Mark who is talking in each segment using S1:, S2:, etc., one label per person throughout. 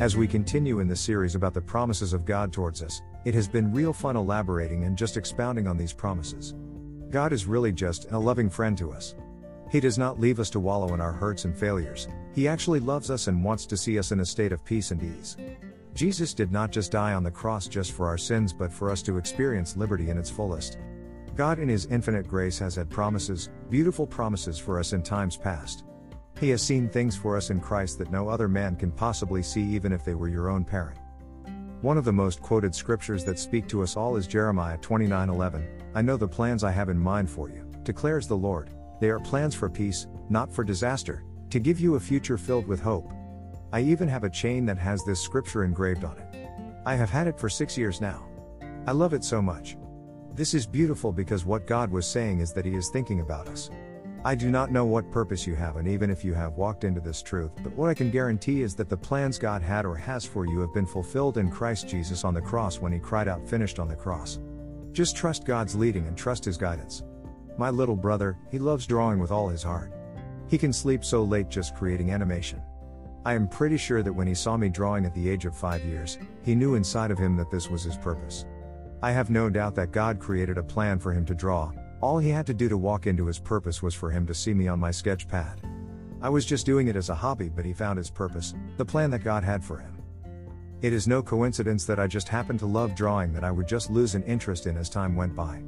S1: As we continue in the series about the promises of God towards us, it has been real fun elaborating and just expounding on these promises. God is really just a loving friend to us. He does not leave us to wallow in our hurts and failures, He actually loves us and wants to see us in a state of peace and ease. Jesus did not just die on the cross just for our sins but for us to experience liberty in its fullest. God, in His infinite grace, has had promises, beautiful promises for us in times past. He has seen things for us in Christ that no other man can possibly see, even if they were your own parent. One of the most quoted scriptures that speak to us all is Jeremiah 29:11. I know the plans I have in mind for you, declares the Lord. They are plans for peace, not for disaster, to give you a future filled with hope. I even have a chain that has this scripture engraved on it. I have had it for six years now. I love it so much. This is beautiful because what God was saying is that He is thinking about us. I do not know what purpose you have, and even if you have walked into this truth, but what I can guarantee is that the plans God had or has for you have been fulfilled in Christ Jesus on the cross when He cried out, finished on the cross. Just trust God's leading and trust His guidance. My little brother, he loves drawing with all his heart. He can sleep so late just creating animation. I am pretty sure that when he saw me drawing at the age of five years, he knew inside of him that this was his purpose. I have no doubt that God created a plan for him to draw, all he had to do to walk into his purpose was for him to see me on my sketch pad. I was just doing it as a hobby, but he found his purpose, the plan that God had for him. It is no coincidence that I just happened to love drawing that I would just lose an interest in as time went by.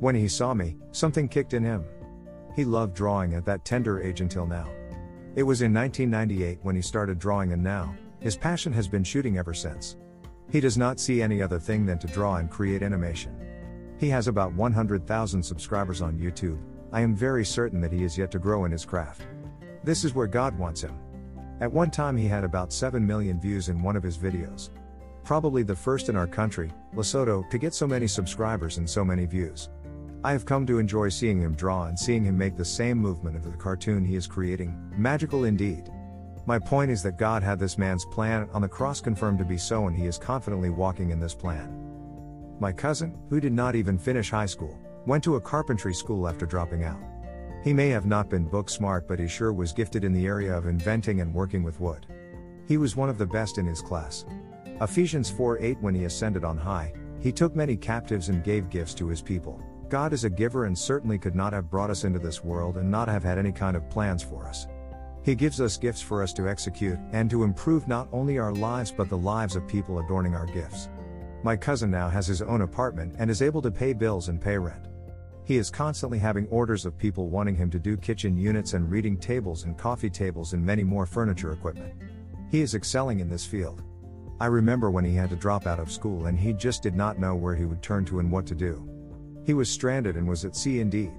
S1: When he saw me, something kicked in him. He loved drawing at that tender age until now. It was in 1998 when he started drawing, and now, his passion has been shooting ever since. He does not see any other thing than to draw and create animation. He has about 100,000 subscribers on YouTube. I am very certain that he is yet to grow in his craft. This is where God wants him. At one time, he had about 7 million views in one of his videos. Probably the first in our country, Lesotho, to get so many subscribers and so many views. I have come to enjoy seeing him draw and seeing him make the same movement of the cartoon he is creating, magical indeed. My point is that God had this man's plan on the cross confirmed to be so, and he is confidently walking in this plan. My cousin, who did not even finish high school, went to a carpentry school after dropping out. He may have not been book smart, but he sure was gifted in the area of inventing and working with wood. He was one of the best in his class. Ephesians 4 8 When he ascended on high, he took many captives and gave gifts to his people. God is a giver and certainly could not have brought us into this world and not have had any kind of plans for us. He gives us gifts for us to execute and to improve not only our lives but the lives of people adorning our gifts. My cousin now has his own apartment and is able to pay bills and pay rent. He is constantly having orders of people wanting him to do kitchen units and reading tables and coffee tables and many more furniture equipment. He is excelling in this field. I remember when he had to drop out of school and he just did not know where he would turn to and what to do. He was stranded and was at sea indeed.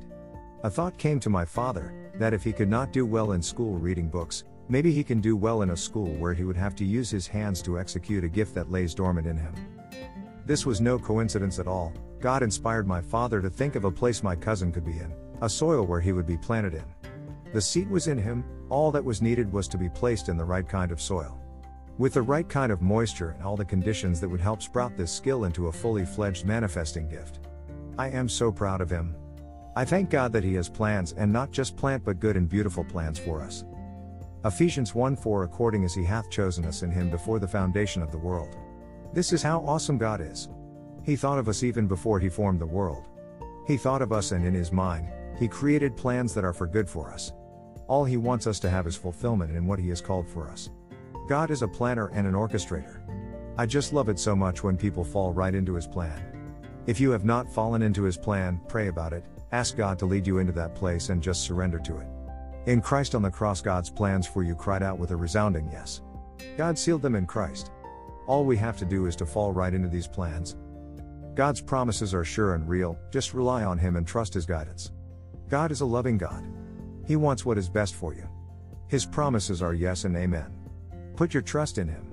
S1: A thought came to my father that if he could not do well in school reading books, maybe he can do well in a school where he would have to use his hands to execute a gift that lays dormant in him. This was no coincidence at all. God inspired my father to think of a place my cousin could be in, a soil where he would be planted in. The seed was in him, all that was needed was to be placed in the right kind of soil. With the right kind of moisture and all the conditions that would help sprout this skill into a fully fledged manifesting gift. I am so proud of him. I thank God that he has plans and not just plant but good and beautiful plans for us. Ephesians 1 4 According as he hath chosen us in him before the foundation of the world. This is how awesome God is. He thought of us even before He formed the world. He thought of us and in His mind, He created plans that are for good for us. All He wants us to have is fulfillment in what He has called for us. God is a planner and an orchestrator. I just love it so much when people fall right into His plan. If you have not fallen into His plan, pray about it, ask God to lead you into that place and just surrender to it. In Christ on the cross, God's plans for you cried out with a resounding yes. God sealed them in Christ. All we have to do is to fall right into these plans. God's promises are sure and real, just rely on Him and trust His guidance. God is a loving God. He wants what is best for you. His promises are yes and amen. Put your trust in Him.